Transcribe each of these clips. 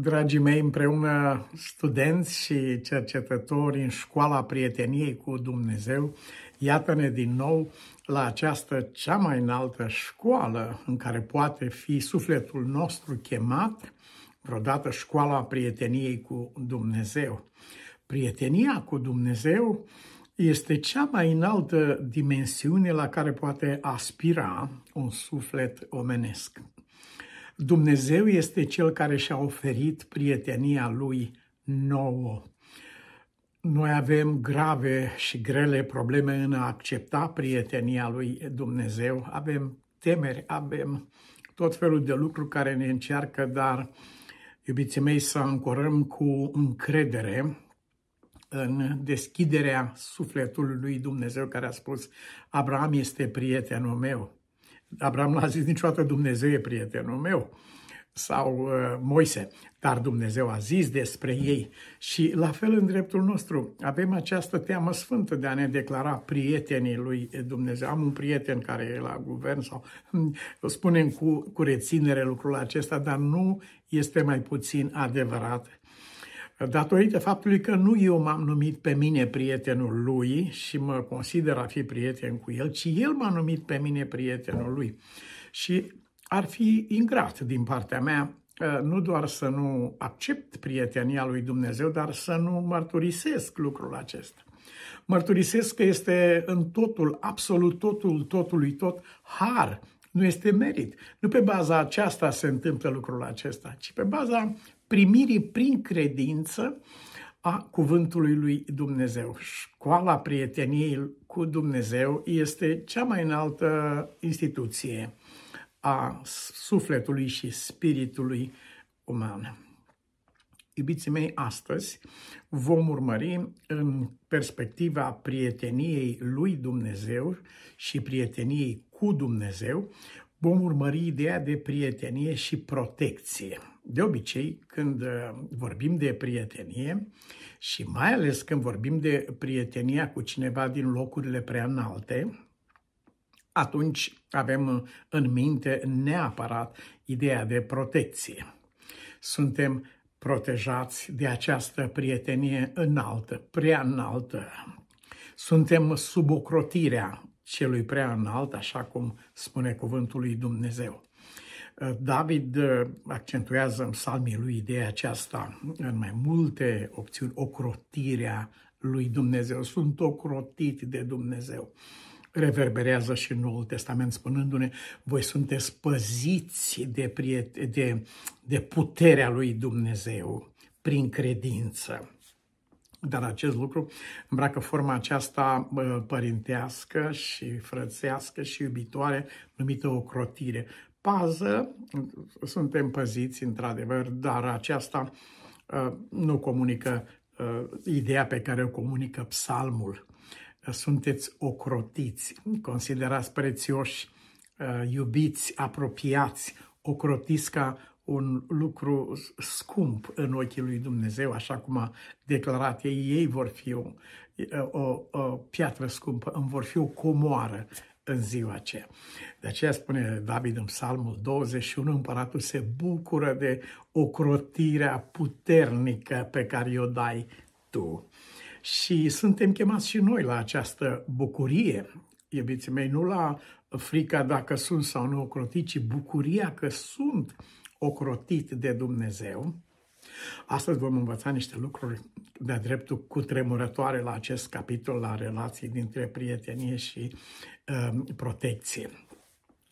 Dragii mei, împreună studenți și cercetători în școala prieteniei cu Dumnezeu, iată-ne din nou la această cea mai înaltă școală în care poate fi sufletul nostru chemat, vreodată școala prieteniei cu Dumnezeu. Prietenia cu Dumnezeu este cea mai înaltă dimensiune la care poate aspira un suflet omenesc. Dumnezeu este Cel care și-a oferit prietenia Lui nouă. Noi avem grave și grele probleme în a accepta prietenia Lui Dumnezeu. Avem temeri, avem tot felul de lucruri care ne încearcă, dar, iubiții mei, să ancorăm cu încredere în deschiderea sufletului lui Dumnezeu care a spus Abraham este prietenul meu. Abraham n-a zis niciodată Dumnezeu e prietenul meu. Sau uh, Moise, dar Dumnezeu a zis despre ei. Și la fel în dreptul nostru avem această teamă sfântă de a ne declara prietenii lui Dumnezeu. Am un prieten care e la guvern sau spunem cu, cu reținere lucrul acesta, dar nu este mai puțin adevărat datorită faptului că nu eu m-am numit pe mine prietenul lui și mă consider a fi prieten cu el, ci el m-a numit pe mine prietenul lui. Și ar fi ingrat din partea mea ă, nu doar să nu accept prietenia lui Dumnezeu, dar să nu mărturisesc lucrul acesta. Mărturisesc că este în totul, absolut totul, totului tot, har, nu este merit. Nu pe baza aceasta se întâmplă lucrul acesta, ci pe baza primirii prin credință a cuvântului lui Dumnezeu. Școala prieteniei cu Dumnezeu este cea mai înaltă instituție a sufletului și spiritului uman. Iubiții mei, astăzi vom urmări în perspectiva prieteniei lui Dumnezeu și prieteniei cu Dumnezeu, vom urmări ideea de prietenie și protecție. De obicei, când uh, vorbim de prietenie și mai ales când vorbim de prietenia cu cineva din locurile prea înalte, atunci avem în minte neapărat ideea de protecție. Suntem protejați de această prietenie înaltă, prea înaltă. Suntem sub ocrotirea celui prea înalt, așa cum spune cuvântul lui Dumnezeu. David uh, accentuează în psalmii lui ideea aceasta în mai multe opțiuni, ocrotirea lui Dumnezeu. Sunt ocrotit de Dumnezeu. Reverberează și în Noul Testament spunându-ne, voi sunteți păziți de, priet- de, de puterea lui Dumnezeu prin credință. Dar acest lucru îmbracă forma aceasta părintească și frățească și iubitoare, numită ocrotire. Pază, suntem păziți într-adevăr, dar aceasta ă, nu comunică ă, ideea pe care o comunică psalmul. Sunteți ocrotiți, considerați prețioși, ă, iubiți, apropiați, ocrotiți ca un lucru scump în ochii lui Dumnezeu, așa cum a declarat ei, ei vor fi o, o, o piatră scumpă, îmi vor fi o comoară în ziua aceea. De aceea spune David în Psalmul 21, împăratul se bucură de ocrotirea puternică pe care o dai tu. Și suntem chemați și noi la această bucurie, iubiții mei, nu la frica dacă sunt sau nu ocrotit, ci bucuria că sunt ocrotit de Dumnezeu. Astăzi vom învăța niște lucruri de-a dreptul cu tremurătoare la acest capitol, la relații dintre prietenie și uh, protecție.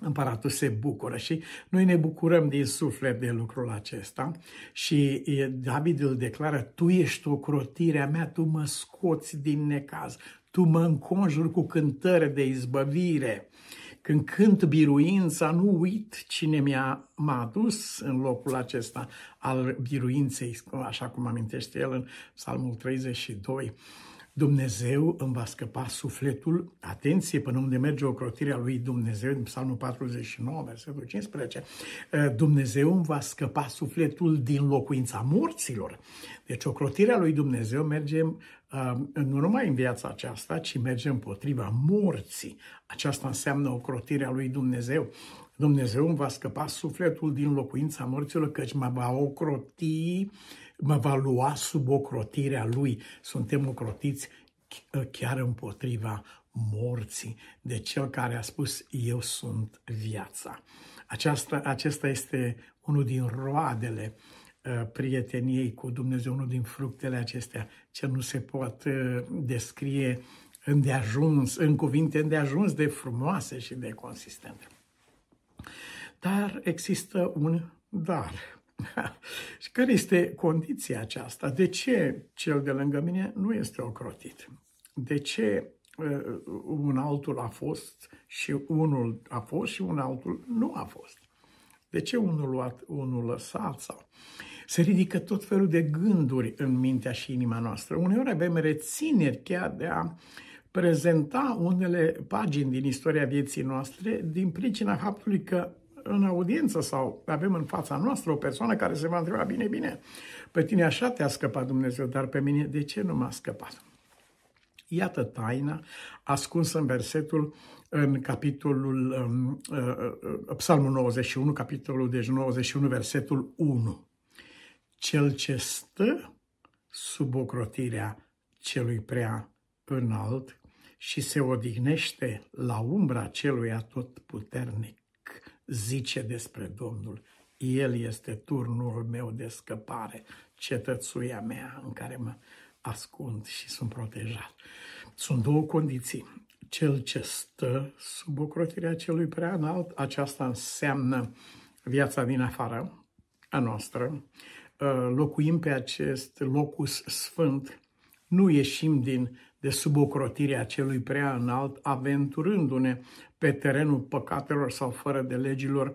Împăratul se bucură și noi ne bucurăm din suflet de lucrul acesta și David îl declară, tu ești ocrotirea mea, tu mă scoți din necaz, tu mă înconjuri cu cântări de izbăvire. Când cânt biruința, nu uit cine mi-a m-a adus în locul acesta al biruinței, așa cum amintește el în Psalmul 32. Dumnezeu îmi va scăpa sufletul, atenție până unde merge ocrotirea lui Dumnezeu, în Psalmul 49, versetul 15, Dumnezeu îmi va scăpa sufletul din locuința morților. Deci ocrotirea lui Dumnezeu merge nu numai în viața aceasta, ci merge împotriva morții. Aceasta înseamnă ocrotirea lui Dumnezeu. Dumnezeu îmi va scăpa sufletul din locuința morților, căci mă va ocroti, mă va lua sub ocrotirea Lui. Suntem ocrotiți chiar împotriva morții de Cel care a spus, eu sunt viața. Aceasta, acesta este unul din roadele uh, prieteniei cu Dumnezeu, unul din fructele acestea, ce nu se pot uh, descrie îndeajuns, în cuvinte îndeajuns de frumoase și de consistente. Dar există un dar. și care este condiția aceasta? De ce cel de lângă mine nu este ocrotit? De ce uh, un altul a fost și unul a fost și un altul nu a fost? De ce unul luat, unul lăsat? Sau? Se ridică tot felul de gânduri în mintea și inima noastră. Uneori avem rețineri chiar de a prezenta unele pagini din istoria vieții noastre din pricina faptului că în audiență sau avem în fața noastră o persoană care se va întreba, bine, bine, pe tine așa te-a scăpat Dumnezeu, dar pe mine de ce nu m-a scăpat? Iată taina ascunsă în versetul în capitolul um, uh, uh, Psalmul 91, capitolul deci 91, versetul 1. Cel ce stă sub ocrotirea celui prea înalt și se odihnește la umbra celui atotputernic, zice despre Domnul, El este turnul meu de scăpare, cetățuia mea în care mă ascund și sunt protejat. Sunt două condiții. Cel ce stă sub ocrotirea celui prea înalt, aceasta înseamnă viața din afară a noastră. Uh, locuim pe acest locus sfânt, nu ieșim din, de sub ocrotirea celui prea înalt, aventurându-ne pe terenul păcatelor sau fără de legilor,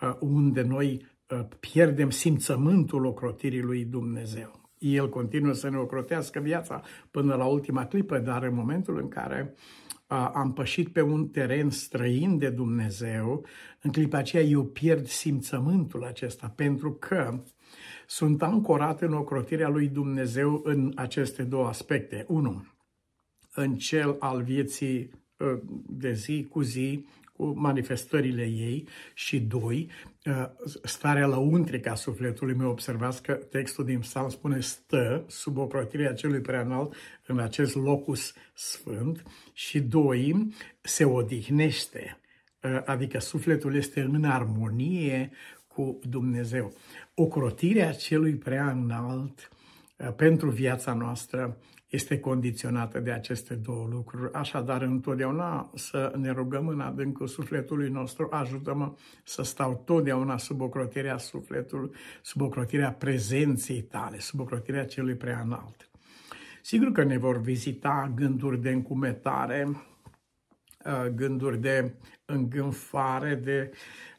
uh, unde noi uh, pierdem simțământul ocrotirii lui Dumnezeu. El continuă să ne ocrotească viața până la ultima clipă, dar în momentul în care am pășit pe un teren străin de Dumnezeu, în clipa aceea eu pierd simțământul acesta, pentru că sunt ancorat în ocrotirea lui Dumnezeu în aceste două aspecte. Unu, în cel al vieții de zi cu zi, cu manifestările ei și doi, uh, starea lăuntrică a sufletului meu. Observați că textul din psalm spune stă sub ocrotirea celui preanalt în acest locus sfânt și doi, se odihnește, uh, adică sufletul este în armonie cu Dumnezeu. Ocrotirea celui prea înalt uh, pentru viața noastră este condiționată de aceste două lucruri. Așadar, întotdeauna să ne rugăm în adâncul sufletului nostru, ajută-mă să stau totdeauna sub ocrotirea sufletului, sub ocrotirea prezenței tale, sub ocrotirea celui prea înalt. Sigur că ne vor vizita gânduri de încumetare, uh, gânduri de îngânfare, de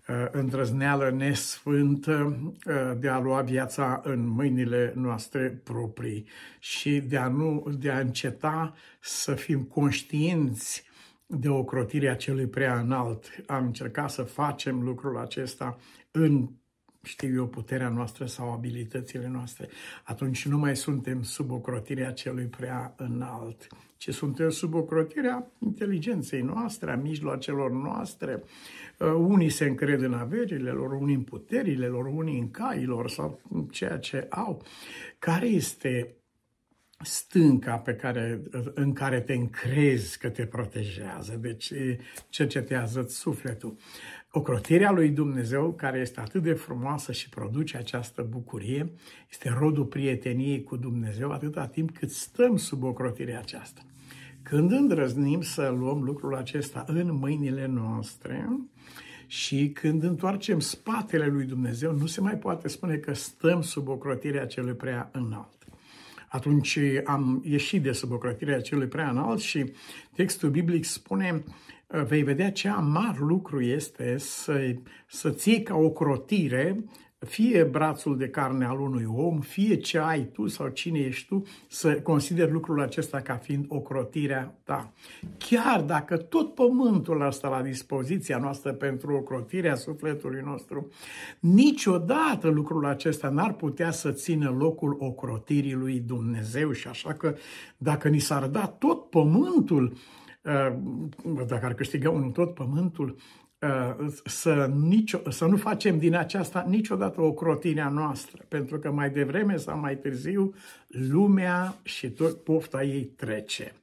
Uh, îndrăzneală nesfântă uh, de a lua viața în mâinile noastre proprii și de a, nu, de a înceta să fim conștienți de ocrotirea celui prea înalt. Am încercat să facem lucrul acesta în știu eu, puterea noastră sau abilitățile noastre, atunci nu mai suntem sub ocrotirea celui prea înalt, ci suntem sub ocrotirea inteligenței noastre, a mijloacelor noastre. Uh, unii se încred în averile lor, unii în puterile lor, unii în cailor sau în ceea ce au. Care este stânca pe care, în care te încrezi că te protejează, deci cercetează sufletul. Ocrotirea lui Dumnezeu, care este atât de frumoasă și produce această bucurie, este rodul prieteniei cu Dumnezeu atâta timp cât stăm sub ocrotirea aceasta. Când îndrăznim să luăm lucrul acesta în mâinile noastre și când întoarcem spatele lui Dumnezeu, nu se mai poate spune că stăm sub ocrotirea celui prea înalt. Atunci am ieșit de sub ocrotirea celui prea înalt și textul biblic spune vei vedea ce amar lucru este să, să ții ca o crotire fie brațul de carne al unui om, fie ce ai tu sau cine ești tu, să consideri lucrul acesta ca fiind ocrotirea ta. Chiar dacă tot pământul ăsta la dispoziția noastră pentru ocrotirea sufletului nostru, niciodată lucrul acesta n-ar putea să țină locul ocrotirii lui Dumnezeu și așa că dacă ni s-ar da tot pământul, Uh, dacă ar câștiga unul tot pământul, să, nicio, să nu facem din aceasta niciodată o crotinea noastră, pentru că mai devreme sau mai târziu lumea și tot pofta ei trece.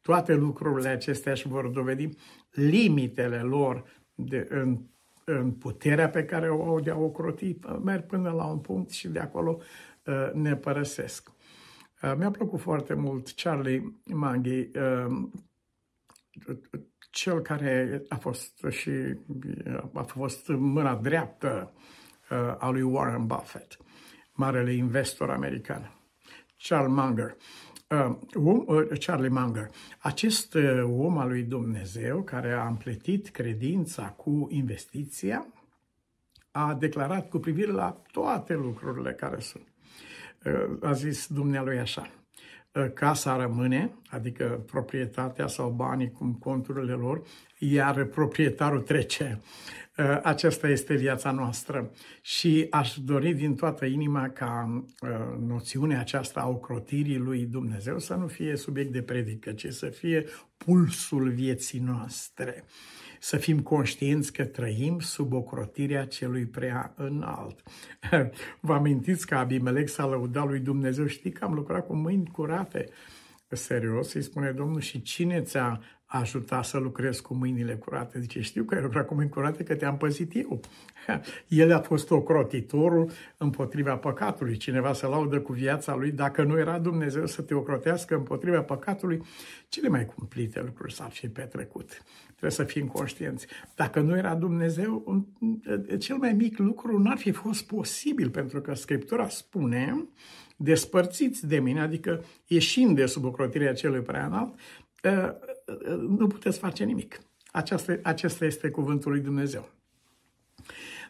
Toate lucrurile acestea își vor dovedi limitele lor de, în, în puterea pe care o au de a ocroti, merg până la un punct și de acolo uh, ne părăsesc. Uh, mi-a plăcut foarte mult Charlie Manghi, uh, cel care a fost și a fost mâna dreaptă a lui Warren Buffett, marele investor american. Charles Munger. Uh, om, uh, Charlie Munger, acest uh, om al lui Dumnezeu care a împletit credința cu investiția, a declarat cu privire la toate lucrurile care sunt. Uh, a zis dumnealui așa, uh, casa rămâne, adică proprietatea sau banii cum conturile lor, iar proprietarul trece. Uh, aceasta este viața noastră și aș dori din toată inima ca uh, noțiunea aceasta a ocrotirii lui Dumnezeu să nu fie subiect de predică, ci să fie pulsul vieții noastre. Să fim conștienți că trăim sub ocrotirea celui prea înalt. Vă amintiți că Abimelec s-a lăudat lui Dumnezeu? Știi că am lucrat cu mâini curate. Serios, îi spune Domnul, și cine ți-a ajuta să lucrez cu mâinile curate. Zice, știu că ai lucrat cu mâini curate că te-am păzit eu. El a fost ocrotitorul împotriva păcatului. Cineva se laudă cu viața lui. Dacă nu era Dumnezeu să te ocrotească împotriva păcatului, cele mai cumplite lucruri s-ar fi petrecut. Trebuie să fim conștienți. Dacă nu era Dumnezeu, cel mai mic lucru n-ar fi fost posibil, pentru că Scriptura spune despărțiți de mine, adică ieșind de sub ocrotirea celui prea înalt, nu puteți face nimic. Aceasta, acesta este cuvântul lui Dumnezeu.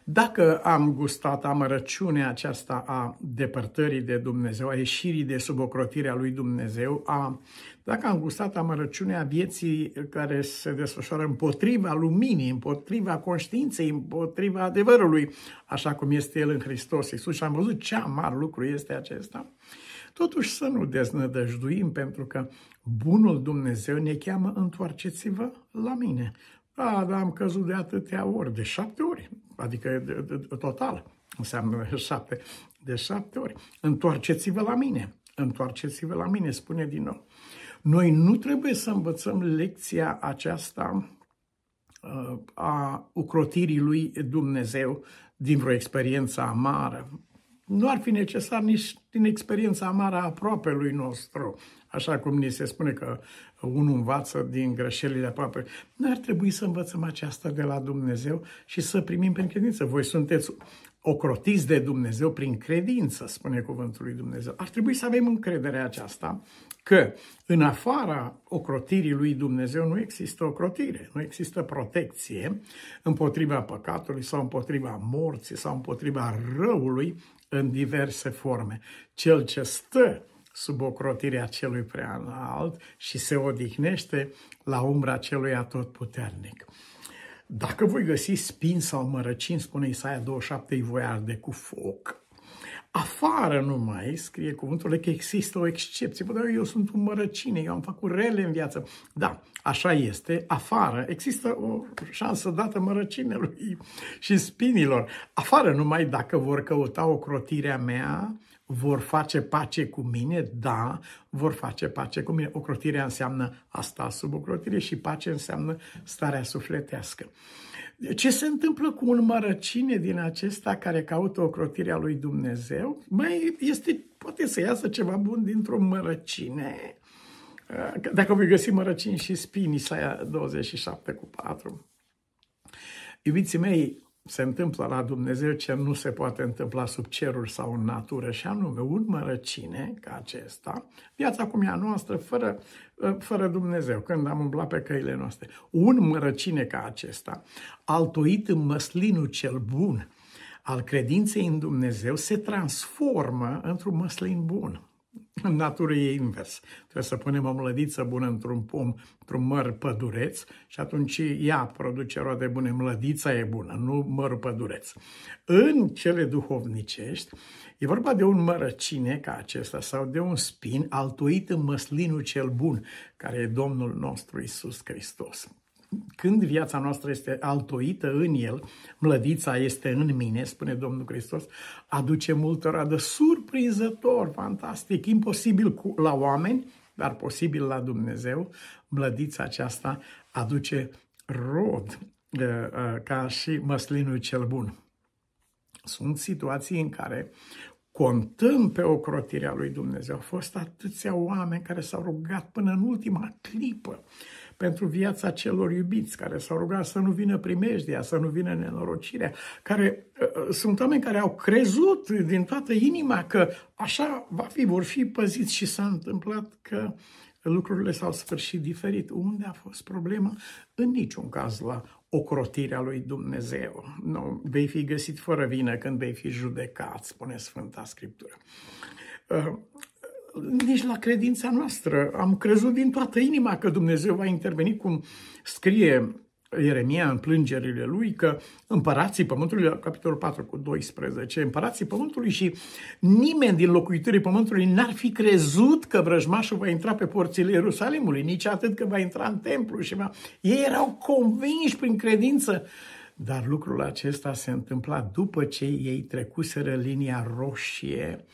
Dacă am gustat amărăciunea aceasta a depărtării de Dumnezeu, a ieșirii de sub ocrotirea lui Dumnezeu, a, dacă am gustat amărăciunea vieții care se desfășoară împotriva luminii, împotriva conștiinței, împotriva adevărului, așa cum este El în Hristos Iisus și am văzut ce amar lucru este acesta, totuși să nu deznădăjduim pentru că bunul Dumnezeu ne cheamă întoarceți-vă la mine. Da, dar am căzut de atâtea ori, de șapte ori, adică de, de, de, total înseamnă șapte, de șapte ori. Întoarceți-vă la mine, întoarceți-vă la mine, spune din nou. Noi nu trebuie să învățăm lecția aceasta uh, a ucrotirii lui Dumnezeu din vreo experiență amară. Nu ar fi necesar nici din experiența amară a aproapelui nostru, așa cum ni se spune că unul învață din greșelile aproape. Noi ar trebui să învățăm aceasta de la Dumnezeu și să primim prin credință. Voi sunteți ocrotiți de Dumnezeu prin credință, spune cuvântul lui Dumnezeu. Ar trebui să avem încrederea aceasta că în afara ocrotirii lui Dumnezeu nu există ocrotire, nu există protecție împotriva păcatului sau împotriva morții sau împotriva răului în diverse forme. Cel ce stă sub ocrotirea celui prea înalt și se odihnește la umbra celui atotputernic. Dacă voi găsi spin sau mărăcini, spune Isaia 27, îi voi arde cu foc. Afară numai, scrie cuvântul, că există o excepție. Bă, dar eu sunt un mărăcine, eu am făcut rele în viață. Da, așa este. Afară există o șansă dată mărăcinelui și spinilor. Afară numai dacă vor căuta o crotirea mea, vor face pace cu mine? Da, vor face pace cu mine. Ocrotirea înseamnă a sta sub ocrotire și pace înseamnă starea sufletească. Ce se întâmplă cu un mărăcine din acesta care caută ocrotirea lui Dumnezeu? Mai este, poate să iasă ceva bun dintr-o mărăcine. Dacă voi găsi mărăcini și spini, Isaia 27 cu 4. Iubiții mei, se întâmplă la Dumnezeu ce nu se poate întâmpla sub ceruri sau în natură, și anume un mărăcine ca acesta, viața cum e a noastră, fără, fără Dumnezeu, când am umblat pe căile noastre. Un mărăcine ca acesta, altoit în măslinul cel bun al credinței în Dumnezeu, se transformă într-un măslin bun. În natură e invers. Trebuie să punem o mlădiță bună într-un pom, într-un măr pădureț și atunci ea produce roade bune. Mlădița e bună, nu mărul pădureț. În cele duhovnicești, e vorba de un mărăcine ca acesta sau de un spin altuit în măslinul cel bun, care e Domnul nostru Isus Hristos. Când viața noastră este altoită în El, mlădița este în mine, spune Domnul Hristos, aduce multă radă surprinzător, fantastic, imposibil cu, la oameni, dar posibil la Dumnezeu. Mlădița aceasta aduce rod uh, uh, ca și măslinul cel bun. Sunt situații în care contăm pe ocrotirea lui Dumnezeu. Au fost atâția oameni care s-au rugat până în ultima clipă pentru viața celor iubiți, care s-au rugat să nu vină primejdia, să nu vină nenorocirea, care uh, sunt oameni care au crezut din toată inima că așa va fi, vor fi păziți și s-a întâmplat că lucrurile s-au sfârșit diferit. Unde a fost problema? În niciun caz la ocrotirea lui Dumnezeu. Nu, vei fi găsit fără vină când vei fi judecat, spune Sfânta Scriptură. Uh, nici la credința noastră. Am crezut din toată inima că Dumnezeu va interveni, cum scrie Ieremia în plângerile lui că împărații pământului, la capitolul 4 cu 12, împărații pământului și nimeni din locuitorii pământului n-ar fi crezut că vrăjmașul va intra pe porțile Ierusalimului, nici atât că va intra în templu. Și va... Ei erau convinși prin credință. Dar lucrul acesta se întâmpla după ce ei trecuseră linia roșie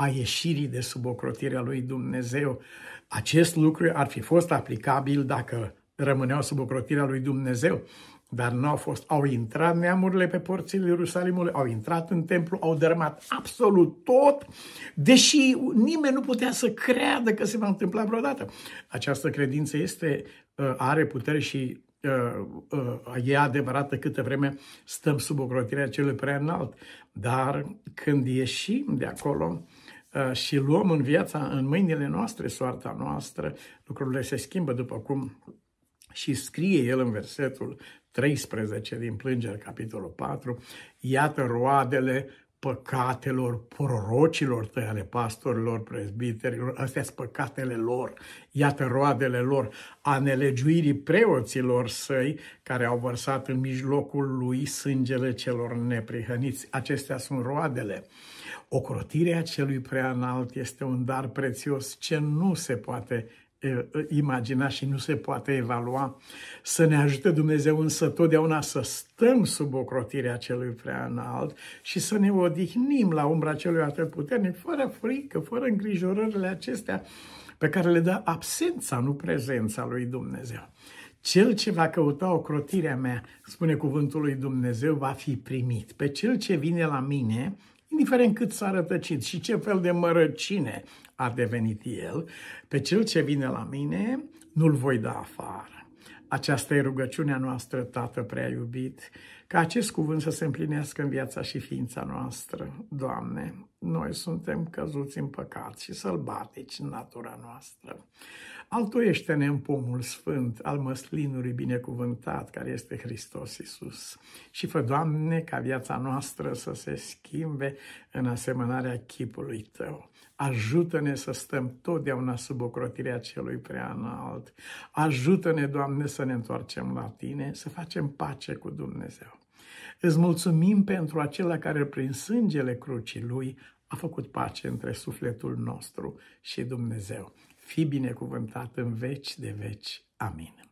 a ieșirii de sub ocrotirea lui Dumnezeu. Acest lucru ar fi fost aplicabil dacă rămâneau sub ocrotirea lui Dumnezeu, dar nu au fost. Au intrat neamurile pe porțile Ierusalimului, au intrat în templu, au dărâmat absolut tot, deși nimeni nu putea să creadă că se va întâmpla vreodată. Această credință este, uh, are putere și uh, uh, e adevărată câtă vreme stăm sub ocrotirea celui prea înalt. Dar când ieșim de acolo, și luăm în viața, în mâinile noastre, soarta noastră, lucrurile se schimbă după cum și scrie el în versetul 13 din Plângeri, capitolul 4, iată roadele păcatelor prorocilor tăi, ale pastorilor, prezbiterilor, astea sunt păcatele lor, iată roadele lor, a nelegiuirii preoților săi, care au vărsat în mijlocul lui sângele celor neprihăniți. Acestea sunt roadele. Ocrotirea celui prea înalt este un dar prețios ce nu se poate imagina și nu se poate evalua. Să ne ajute Dumnezeu însă totdeauna să stăm sub ocrotirea celui prea înalt și să ne odihnim la umbra celui atât puternic, fără frică, fără îngrijorările acestea pe care le dă absența, nu prezența lui Dumnezeu. Cel ce va căuta ocrotirea mea, spune cuvântul lui Dumnezeu, va fi primit. Pe cel ce vine la mine, indiferent cât s-a rătăcit și ce fel de mărăcine a devenit el, pe cel ce vine la mine nu-l voi da afară. Aceasta e rugăciunea noastră, Tată prea iubit, ca acest cuvânt să se împlinească în viața și ființa noastră. Doamne, noi suntem căzuți în păcat și sălbatici în natura noastră. Altoiește-ne în pomul sfânt al măslinului binecuvântat care este Hristos Iisus. Și fă, Doamne, ca viața noastră să se schimbe în asemănarea chipului Tău. Ajută-ne să stăm totdeauna sub ocrotirea celui prea înalt. Ajută-ne, Doamne, să ne întoarcem la Tine, să facem pace cu Dumnezeu. Îți mulțumim pentru acela care prin sângele crucii Lui a făcut pace între sufletul nostru și Dumnezeu. Fii binecuvântat în veci de veci. Amin.